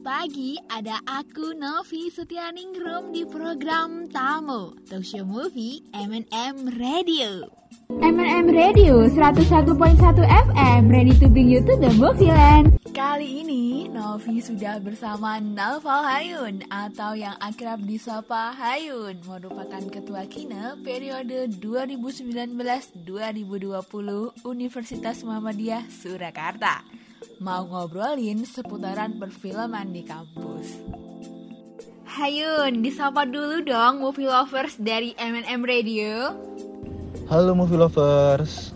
Selamat pagi, ada aku Novi Setianingrum di program Tamu. Talk Show Movie M&M Radio. M&M Radio 101.1 FM Ready to bring you to the movie land. Kali ini Novi sudah bersama Naufal Hayun Atau yang akrab disapa Hayun Merupakan ketua KINA periode 2019-2020 Universitas Muhammadiyah Surakarta Mau ngobrolin seputaran perfilman di kampus Hayun, disapa dulu dong movie lovers dari M&M Radio Halo movie lovers.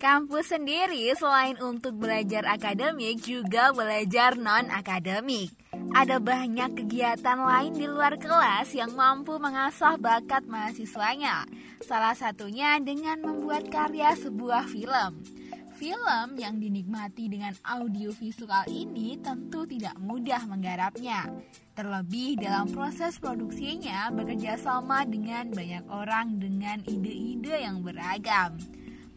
Kampus sendiri selain untuk belajar akademik juga belajar non-akademik. Ada banyak kegiatan lain di luar kelas yang mampu mengasah bakat mahasiswanya. Salah satunya dengan membuat karya sebuah film. Film yang dinikmati dengan audio visual ini tentu tidak mudah menggarapnya. Terlebih dalam proses produksinya bekerja sama dengan banyak orang dengan ide-ide yang beragam.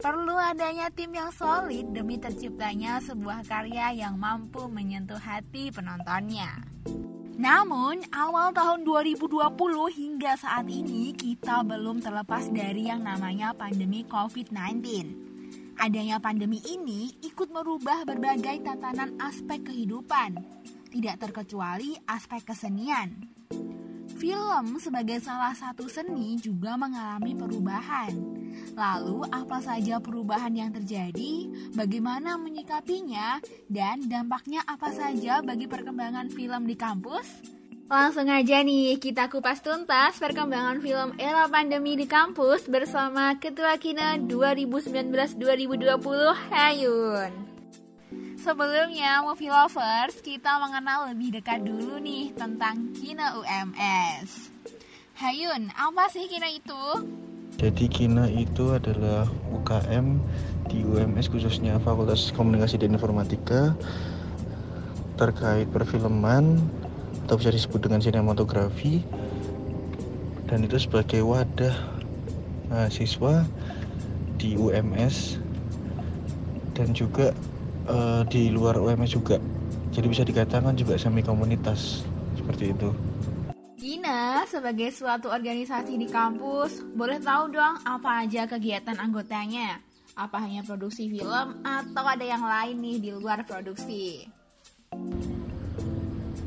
Perlu adanya tim yang solid demi terciptanya sebuah karya yang mampu menyentuh hati penontonnya. Namun, awal tahun 2020 hingga saat ini kita belum terlepas dari yang namanya pandemi COVID-19. Adanya pandemi ini ikut merubah berbagai tatanan aspek kehidupan, tidak terkecuali aspek kesenian. Film sebagai salah satu seni juga mengalami perubahan. Lalu, apa saja perubahan yang terjadi, bagaimana menyikapinya, dan dampaknya apa saja bagi perkembangan film di kampus? Langsung aja nih, kita kupas tuntas perkembangan film era pandemi di kampus bersama Ketua Kina 2019-2020, Hayun. Sebelumnya, movie lovers, kita mengenal lebih dekat dulu nih tentang Kina UMS. Hayun, apa sih Kina itu? Jadi Kina itu adalah UKM di UMS khususnya Fakultas Komunikasi dan Informatika terkait perfilman atau bisa disebut dengan sinematografi dan itu sebagai wadah mahasiswa di UMS dan juga uh, di luar UMS juga jadi bisa dikatakan juga semi komunitas seperti itu Gina, sebagai suatu organisasi di kampus, boleh tahu dong apa aja kegiatan anggotanya? Apa hanya produksi film atau ada yang lain nih di luar produksi?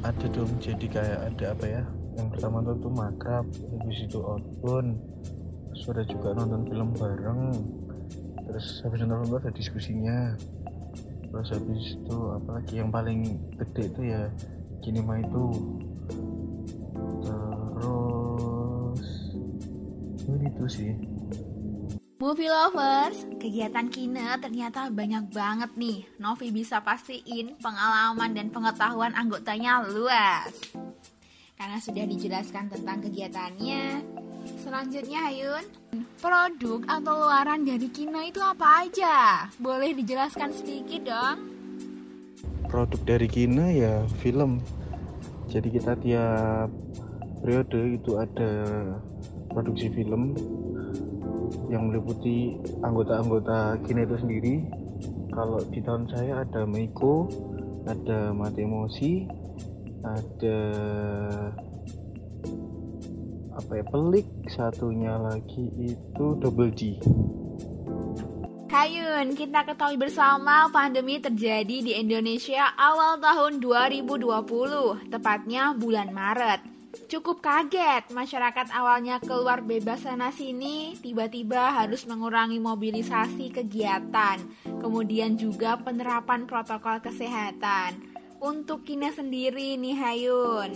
Ada dong jadi kayak ada apa ya? Yang pertama tuh tuh makrab habis itu outbound sudah juga nonton film bareng terus habis nonton film ada diskusinya terus habis itu apalagi yang paling gede itu ya kinema itu. Terus ini tuh sih Movie lovers, kegiatan Kina ternyata banyak banget nih. Novi bisa pastiin pengalaman dan pengetahuan anggotanya luas. Karena sudah dijelaskan tentang kegiatannya. Selanjutnya Hayun, produk atau luaran dari Kina itu apa aja? Boleh dijelaskan sedikit dong? Produk dari Kina ya film. Jadi kita tiap periode itu ada produksi film yang meliputi anggota-anggota Kina itu sendiri kalau di tahun saya ada Meiko ada Mati Emosi ada apa ya pelik satunya lagi itu Double D Hayun, kita ketahui bersama pandemi terjadi di Indonesia awal tahun 2020, tepatnya bulan Maret. Cukup kaget, masyarakat awalnya keluar bebas sana sini, tiba-tiba harus mengurangi mobilisasi kegiatan, kemudian juga penerapan protokol kesehatan. Untuk Kina sendiri nih Hayun,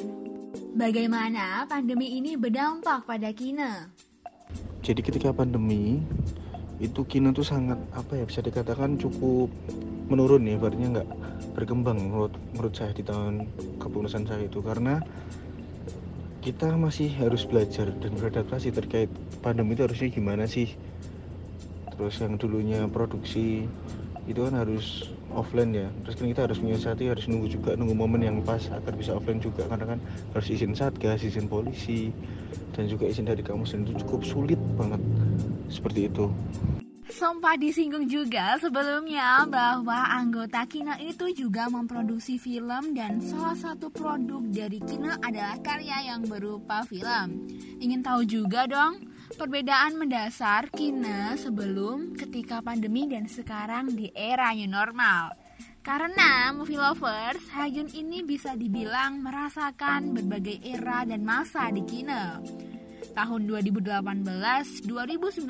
bagaimana pandemi ini berdampak pada Kina? Jadi ketika pandemi, itu Kina tuh sangat apa ya bisa dikatakan cukup menurun ya, artinya nggak berkembang menurut menurut saya di tahun kepengurusan saya itu karena kita masih harus belajar dan beradaptasi terkait pandemi itu harusnya gimana sih? Terus yang dulunya produksi itu kan harus offline ya. Terus kan kita harus menyiasati harus nunggu juga nunggu momen yang pas agar bisa offline juga. Karena kan harus izin satgas izin polisi dan juga izin dari kampus. Dan itu cukup sulit banget seperti itu sempat disinggung juga sebelumnya bahwa anggota Kina itu juga memproduksi film dan salah satu produk dari Kina adalah karya yang berupa film. Ingin tahu juga dong perbedaan mendasar Kina sebelum ketika pandemi dan sekarang di era new normal. Karena movie lovers, Hayun ini bisa dibilang merasakan berbagai era dan masa di Kina tahun 2018, 2019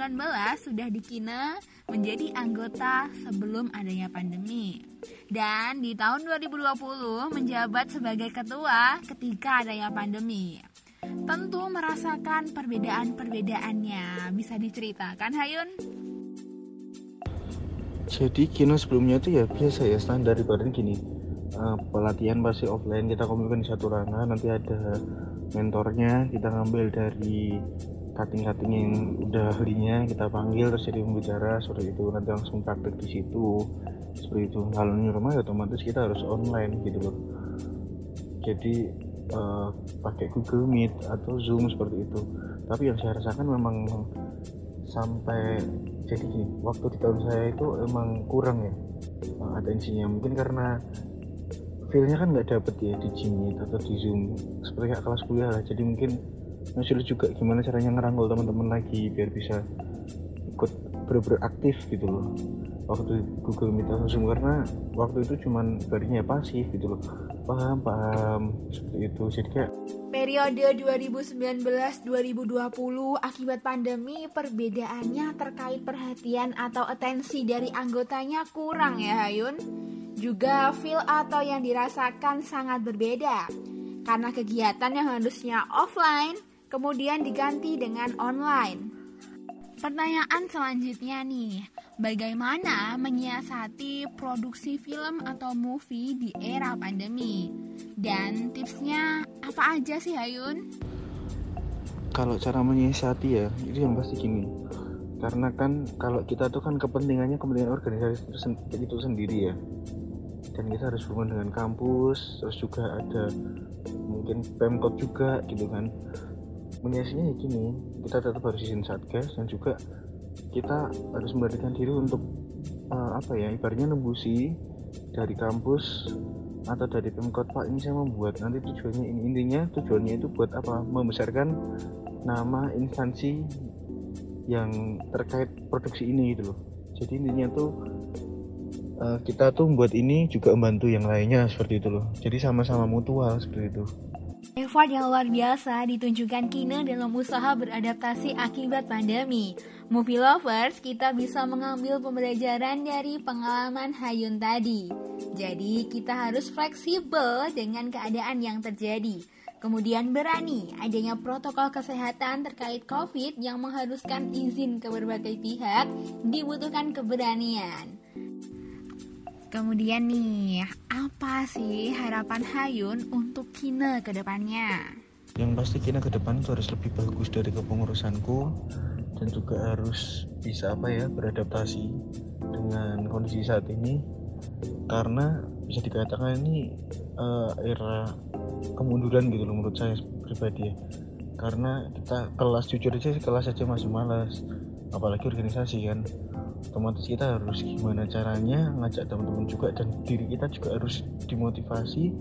sudah dikina menjadi anggota sebelum adanya pandemi. Dan di tahun 2020 menjabat sebagai ketua ketika adanya pandemi. Tentu merasakan perbedaan-perbedaannya. Bisa diceritakan Hayun? Jadi kino sebelumnya itu ya biasa ya standar ibaratnya gini uh, pelatihan pasti offline kita komunikasi di satu ranah nanti ada mentornya kita ngambil dari cutting-cutting yang udah ahlinya kita panggil terus jadi pembicara seperti itu. Nanti langsung praktek di situ. Seperti itu. Kalau di rumah ya otomatis kita harus online gitu loh. Jadi uh, pakai Google Meet atau Zoom seperti itu. Tapi yang saya rasakan memang sampai jadi gini waktu di tahun saya itu emang kurang ya uh, atensinya mungkin karena feelnya kan nggak dapet ya di Jimmy atau di Zoom. Seperti kayak kelas kuliah lah. Jadi mungkin sulit juga gimana caranya ngerangkul teman-teman lagi biar bisa ikut bener-bener aktif gitu loh. Waktu Google Meet atau Zoom karena waktu itu cuman barinya pasif gitu loh. Paham paham. Seperti itu. Jadi kayak periode 2019-2020 akibat pandemi perbedaannya terkait perhatian atau atensi dari anggotanya kurang ya Hayun juga feel atau yang dirasakan sangat berbeda karena kegiatan yang harusnya offline kemudian diganti dengan online. Pertanyaan selanjutnya nih, bagaimana menyiasati produksi film atau movie di era pandemi? Dan tipsnya apa aja sih Hayun? Kalau cara menyiasati ya, itu yang pasti gini. Karena kan kalau kita tuh kan kepentingannya kepentingan organisasi itu sendiri ya dan kita harus hubungan dengan kampus terus juga ada mungkin pemkot juga gitu kan. Menyiasatnya ya gini kita tetap harus izin satgas dan juga kita harus memberikan diri untuk uh, apa ya ibaratnya nembusi dari kampus atau dari pemkot pak ini saya membuat nanti tujuannya ini. Intinya tujuannya itu buat apa? Membesarkan nama instansi yang terkait produksi ini gitu loh. Jadi intinya tuh uh, kita tuh membuat ini juga membantu yang lainnya seperti itu loh jadi sama-sama mutual seperti itu Effort yang luar biasa ditunjukkan Kina dalam usaha beradaptasi akibat pandemi. Movie lovers, kita bisa mengambil pembelajaran dari pengalaman Hayun tadi. Jadi, kita harus fleksibel dengan keadaan yang terjadi. Kemudian berani adanya protokol kesehatan terkait COVID yang mengharuskan izin ke berbagai pihak dibutuhkan keberanian. Kemudian nih, apa sih harapan Hayun untuk Kina ke depannya? Yang pasti Kina ke depan itu harus lebih bagus dari kepengurusanku dan juga harus bisa apa ya beradaptasi dengan kondisi saat ini. Karena bisa dikatakan ini uh, era kemunduran gitu loh menurut saya pribadi ya. Karena kita kelas jujur aja kelas aja masih malas. Apalagi organisasi kan otomatis kita harus gimana caranya ngajak teman-teman juga dan diri kita juga harus dimotivasi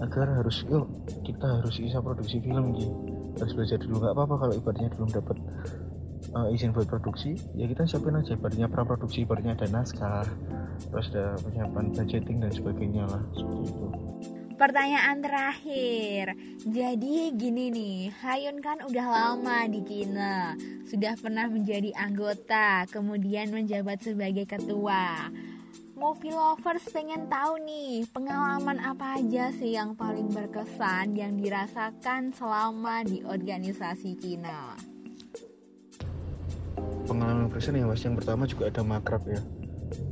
agar harus yuk kita harus bisa produksi film gitu harus belajar dulu nggak apa-apa kalau ibaratnya belum dapat uh, izin buat produksi ya kita siapin aja ibaratnya pra produksi ibaratnya ada naskah terus ada penyiapan budgeting dan sebagainya lah seperti itu Pertanyaan terakhir, jadi gini nih, Hayun kan udah lama di Kina, sudah pernah menjadi anggota, kemudian menjabat sebagai ketua. Movie lovers pengen tahu nih, pengalaman apa aja sih yang paling berkesan yang dirasakan selama di organisasi Kina? Pengalaman berkesan yang pasti yang pertama juga ada makrab ya.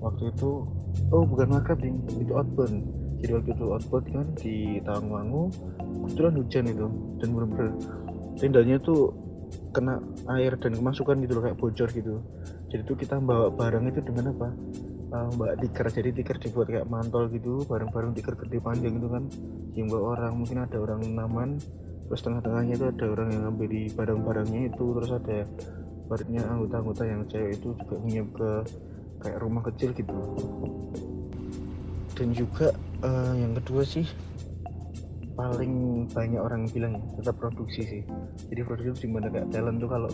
Waktu itu, oh bukan makrab ding, itu outbound jadi waktu itu outbound kan di Tawangmangu kebetulan hujan itu dan bener-bener tendanya tuh kena air dan kemasukan gitu loh kayak bocor gitu. Jadi tuh kita bawa barang itu dengan apa? Uh, mbak tikar jadi tikar dibuat kayak mantol gitu bareng-bareng tikar gede panjang itu kan. Yang bawa orang mungkin ada orang naman terus tengah-tengahnya itu ada orang yang ngambil di barang-barangnya itu terus ada barunya anggota-anggota yang cewek itu juga punya ke kayak rumah kecil gitu. Dan juga uh, yang kedua sih paling banyak orang bilang ya tetap produksi sih. Jadi produksi gimana kayak talent tuh kalau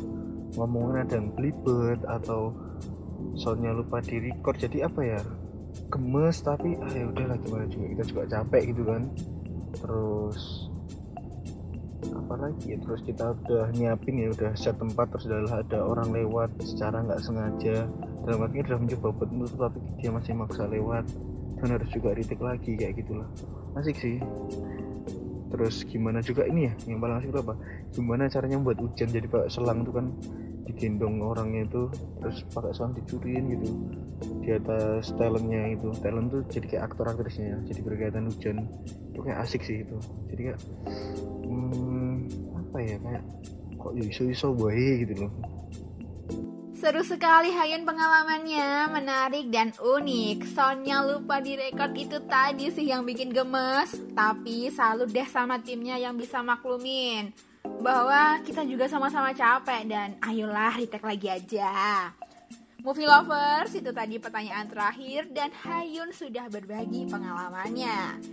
ngomongin ada yang belibet atau soalnya lupa di record. Jadi apa ya gemes tapi ah ya udahlah gimana juga kita juga capek gitu kan. Terus apa lagi ya terus kita udah nyiapin ya udah set tempat terus adalah ada orang lewat secara nggak sengaja. Dalam artinya udah mencoba buat tapi dia masih maksa lewat dan harus juga retake lagi kayak gitulah. Asik sih. Terus gimana juga ini ya yang paling asik itu apa? Gimana caranya buat hujan jadi pak selang tuh kan? Digendong orangnya itu terus pakai selang dicuriin gitu. Di atas talentnya itu. Talent tuh jadi kayak aktor aktrisnya jadi berkaitan hujan. Itu kayak asik sih itu. Jadi kayak hmm, apa ya kayak kok iso iso boy gitu loh Seru sekali Hayun pengalamannya, menarik dan unik. Soalnya lupa direkod itu tadi sih yang bikin gemes. Tapi salut deh sama timnya yang bisa maklumin. Bahwa kita juga sama-sama capek dan ayolah retake lagi aja. Movie lovers, itu tadi pertanyaan terakhir dan Hayun sudah berbagi pengalamannya.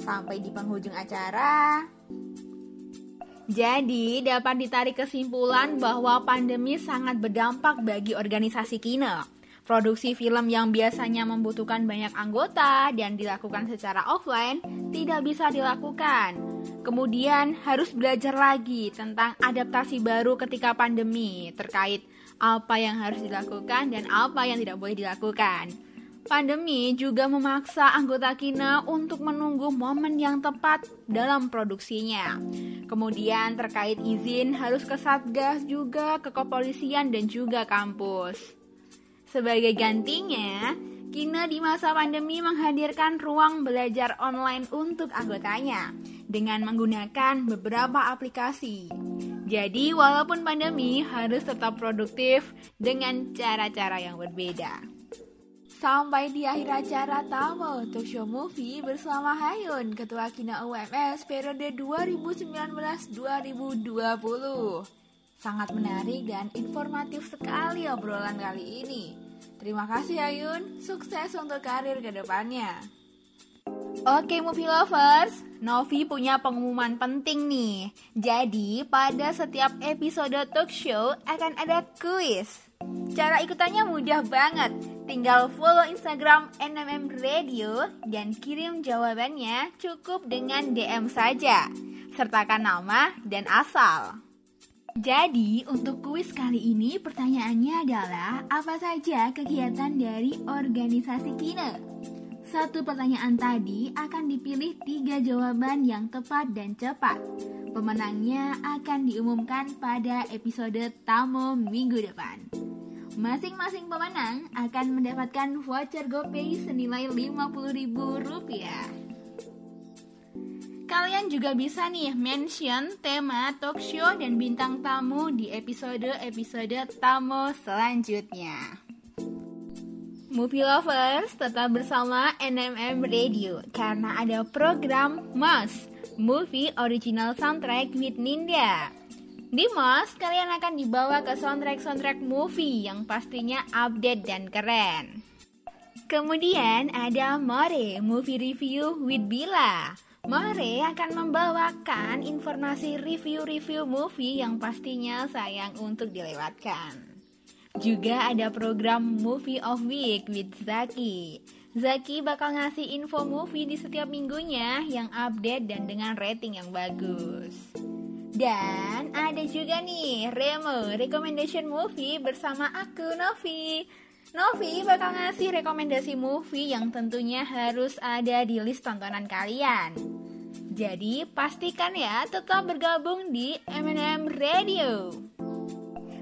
Sampai di penghujung acara, jadi, dapat ditarik kesimpulan bahwa pandemi sangat berdampak bagi organisasi kine. Produksi film yang biasanya membutuhkan banyak anggota dan dilakukan secara offline tidak bisa dilakukan. Kemudian harus belajar lagi tentang adaptasi baru ketika pandemi terkait apa yang harus dilakukan dan apa yang tidak boleh dilakukan. Pandemi juga memaksa anggota Kina untuk menunggu momen yang tepat dalam produksinya. Kemudian terkait izin harus ke Satgas juga, ke kepolisian dan juga kampus. Sebagai gantinya, Kina di masa pandemi menghadirkan ruang belajar online untuk anggotanya dengan menggunakan beberapa aplikasi. Jadi, walaupun pandemi harus tetap produktif dengan cara-cara yang berbeda. Sampai di akhir acara Tamo Talk Show Movie bersama Hayun, Ketua Kina UMS periode 2019-2020. Sangat menarik dan informatif sekali obrolan kali ini. Terima kasih Hayun, sukses untuk karir ke depannya. Oke movie lovers, Novi punya pengumuman penting nih. Jadi pada setiap episode talk show akan ada kuis. Cara ikutannya mudah banget. Tinggal follow Instagram NMM Radio dan kirim jawabannya cukup dengan DM saja. Sertakan nama dan asal. Jadi, untuk kuis kali ini pertanyaannya adalah apa saja kegiatan dari organisasi Kine? Satu pertanyaan tadi akan dipilih tiga jawaban yang tepat dan cepat. Pemenangnya akan diumumkan pada episode Tamo minggu depan. Masing-masing pemenang akan mendapatkan voucher GoPay senilai Rp50.000. Kalian juga bisa nih mention tema talk show dan bintang tamu di episode-episode tamu selanjutnya. Movie lovers tetap bersama NMM Radio karena ada program MOS Movie Original Soundtrack with Ninja. Di MOS, kalian akan dibawa ke soundtrack-soundtrack movie yang pastinya update dan keren. Kemudian ada More Movie Review with Bila. More akan membawakan informasi review-review movie yang pastinya sayang untuk dilewatkan. Juga ada program Movie of Week with Zaki. Zaki bakal ngasih info movie di setiap minggunya yang update dan dengan rating yang bagus. Dan ada juga nih Remo Recommendation Movie bersama aku Novi. Novi bakal ngasih rekomendasi movie yang tentunya harus ada di list tontonan kalian. Jadi pastikan ya tetap bergabung di M&M Radio.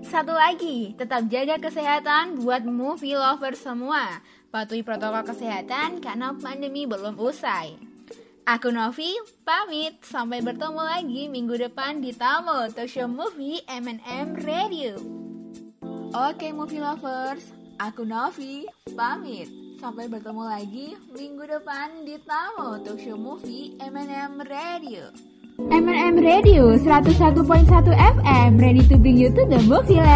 Satu lagi, tetap jaga kesehatan buat movie lover semua. Patuhi protokol kesehatan karena pandemi belum usai Aku Novi, pamit. Sampai bertemu lagi minggu depan di Tamu Talk Show Movie M&M Radio. Oke movie lovers, aku Novi, pamit. Sampai bertemu lagi minggu depan di Tamu Talk Show Movie M&M Radio. M&M Radio 101.1 FM, ready to bring you to the movie land.